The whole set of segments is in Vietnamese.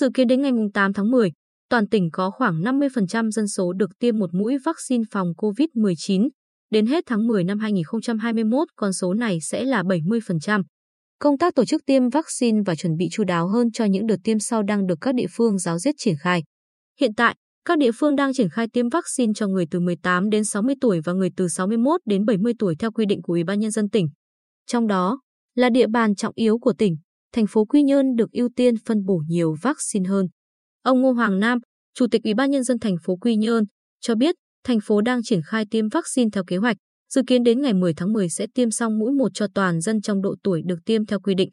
Dự kiến đến ngày 8 tháng 10, toàn tỉnh có khoảng 50% dân số được tiêm một mũi vaccine phòng COVID-19. Đến hết tháng 10 năm 2021, con số này sẽ là 70%. Công tác tổ chức tiêm vaccine và chuẩn bị chú đáo hơn cho những đợt tiêm sau đang được các địa phương giáo diết triển khai. Hiện tại, các địa phương đang triển khai tiêm vaccine cho người từ 18 đến 60 tuổi và người từ 61 đến 70 tuổi theo quy định của Ủy ban nhân dân tỉnh. Trong đó, là địa bàn trọng yếu của tỉnh, thành phố Quy Nhơn được ưu tiên phân bổ nhiều vaccine hơn. Ông Ngô Hoàng Nam, Chủ tịch Ủy ban nhân dân thành phố Quy Nhơn cho biết, thành phố đang triển khai tiêm vaccine theo kế hoạch, dự kiến đến ngày 10 tháng 10 sẽ tiêm xong mũi một cho toàn dân trong độ tuổi được tiêm theo quy định.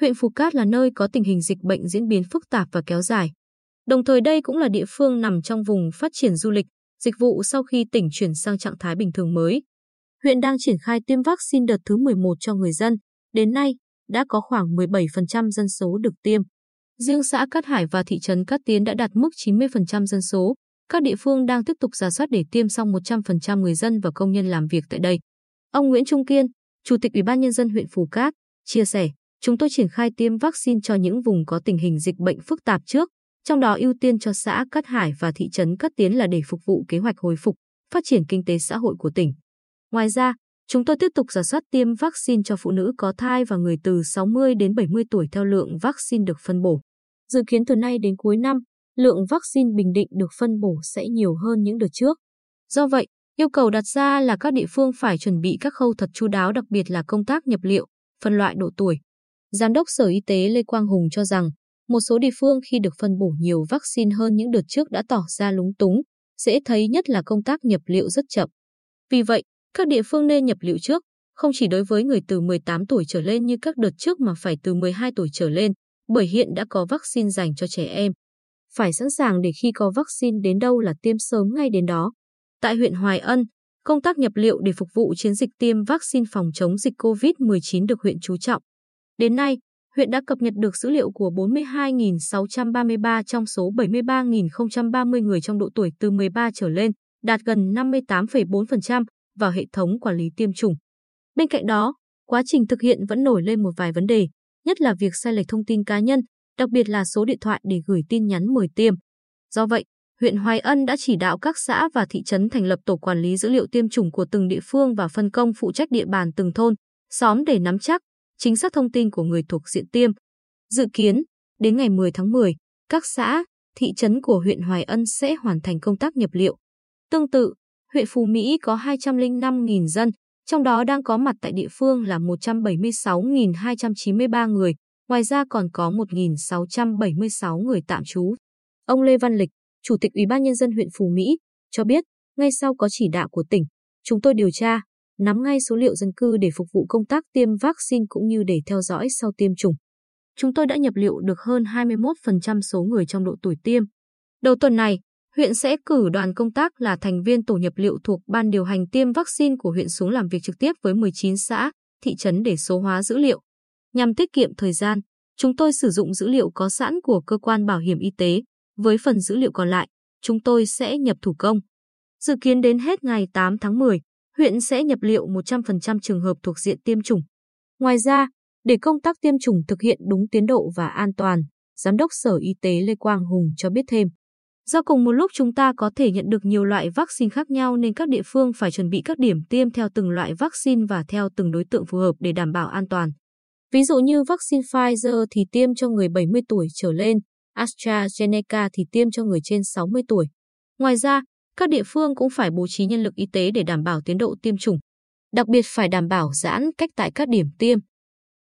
Huyện Phú Cát là nơi có tình hình dịch bệnh diễn biến phức tạp và kéo dài. Đồng thời đây cũng là địa phương nằm trong vùng phát triển du lịch, dịch vụ sau khi tỉnh chuyển sang trạng thái bình thường mới. Huyện đang triển khai tiêm vaccine đợt thứ 11 cho người dân. Đến nay, đã có khoảng 17% dân số được tiêm. Riêng xã Cát Hải và thị trấn Cát Tiến đã đạt mức 90% dân số. Các địa phương đang tiếp tục giả soát để tiêm xong 100% người dân và công nhân làm việc tại đây. Ông Nguyễn Trung Kiên, Chủ tịch Ủy ban Nhân dân huyện Phù Cát, chia sẻ, chúng tôi triển khai tiêm vaccine cho những vùng có tình hình dịch bệnh phức tạp trước, trong đó ưu tiên cho xã Cát Hải và thị trấn Cát Tiến là để phục vụ kế hoạch hồi phục, phát triển kinh tế xã hội của tỉnh. Ngoài ra, chúng tôi tiếp tục giả soát tiêm vaccine cho phụ nữ có thai và người từ 60 đến 70 tuổi theo lượng vaccine được phân bổ. Dự kiến từ nay đến cuối năm, lượng vaccine Bình Định được phân bổ sẽ nhiều hơn những đợt trước. Do vậy, yêu cầu đặt ra là các địa phương phải chuẩn bị các khâu thật chu đáo đặc biệt là công tác nhập liệu, phân loại độ tuổi. Giám đốc Sở Y tế Lê Quang Hùng cho rằng, một số địa phương khi được phân bổ nhiều vaccine hơn những đợt trước đã tỏ ra lúng túng, dễ thấy nhất là công tác nhập liệu rất chậm. Vì vậy, các địa phương nên nhập liệu trước, không chỉ đối với người từ 18 tuổi trở lên như các đợt trước mà phải từ 12 tuổi trở lên, bởi hiện đã có vaccine dành cho trẻ em. Phải sẵn sàng để khi có vaccine đến đâu là tiêm sớm ngay đến đó. Tại huyện Hoài Ân, công tác nhập liệu để phục vụ chiến dịch tiêm vaccine phòng chống dịch COVID-19 được huyện chú trọng. Đến nay, huyện đã cập nhật được dữ liệu của 42.633 trong số 73.030 người trong độ tuổi từ 13 trở lên, đạt gần 58,4% vào hệ thống quản lý tiêm chủng. Bên cạnh đó, quá trình thực hiện vẫn nổi lên một vài vấn đề, nhất là việc sai lệch thông tin cá nhân, đặc biệt là số điện thoại để gửi tin nhắn mời tiêm. Do vậy, huyện Hoài Ân đã chỉ đạo các xã và thị trấn thành lập tổ quản lý dữ liệu tiêm chủng của từng địa phương và phân công phụ trách địa bàn từng thôn, xóm để nắm chắc chính xác thông tin của người thuộc diện tiêm. Dự kiến, đến ngày 10 tháng 10, các xã, thị trấn của huyện Hoài Ân sẽ hoàn thành công tác nhập liệu. Tương tự, huyện Phú Mỹ có 205.000 dân, trong đó đang có mặt tại địa phương là 176.293 người, ngoài ra còn có 1.676 người tạm trú. Ông Lê Văn Lịch, Chủ tịch Ủy ban Nhân dân huyện Phú Mỹ, cho biết, ngay sau có chỉ đạo của tỉnh, chúng tôi điều tra, nắm ngay số liệu dân cư để phục vụ công tác tiêm vaccine cũng như để theo dõi sau tiêm chủng. Chúng tôi đã nhập liệu được hơn 21% số người trong độ tuổi tiêm. Đầu tuần này, huyện sẽ cử đoàn công tác là thành viên tổ nhập liệu thuộc Ban điều hành tiêm vaccine của huyện xuống làm việc trực tiếp với 19 xã, thị trấn để số hóa dữ liệu. Nhằm tiết kiệm thời gian, chúng tôi sử dụng dữ liệu có sẵn của cơ quan bảo hiểm y tế, với phần dữ liệu còn lại, chúng tôi sẽ nhập thủ công. Dự kiến đến hết ngày 8 tháng 10, huyện sẽ nhập liệu 100% trường hợp thuộc diện tiêm chủng. Ngoài ra, để công tác tiêm chủng thực hiện đúng tiến độ và an toàn, Giám đốc Sở Y tế Lê Quang Hùng cho biết thêm. Do cùng một lúc chúng ta có thể nhận được nhiều loại vaccine khác nhau nên các địa phương phải chuẩn bị các điểm tiêm theo từng loại vaccine và theo từng đối tượng phù hợp để đảm bảo an toàn. Ví dụ như vaccine Pfizer thì tiêm cho người 70 tuổi trở lên, AstraZeneca thì tiêm cho người trên 60 tuổi. Ngoài ra, các địa phương cũng phải bố trí nhân lực y tế để đảm bảo tiến độ tiêm chủng. Đặc biệt phải đảm bảo giãn cách tại các điểm tiêm.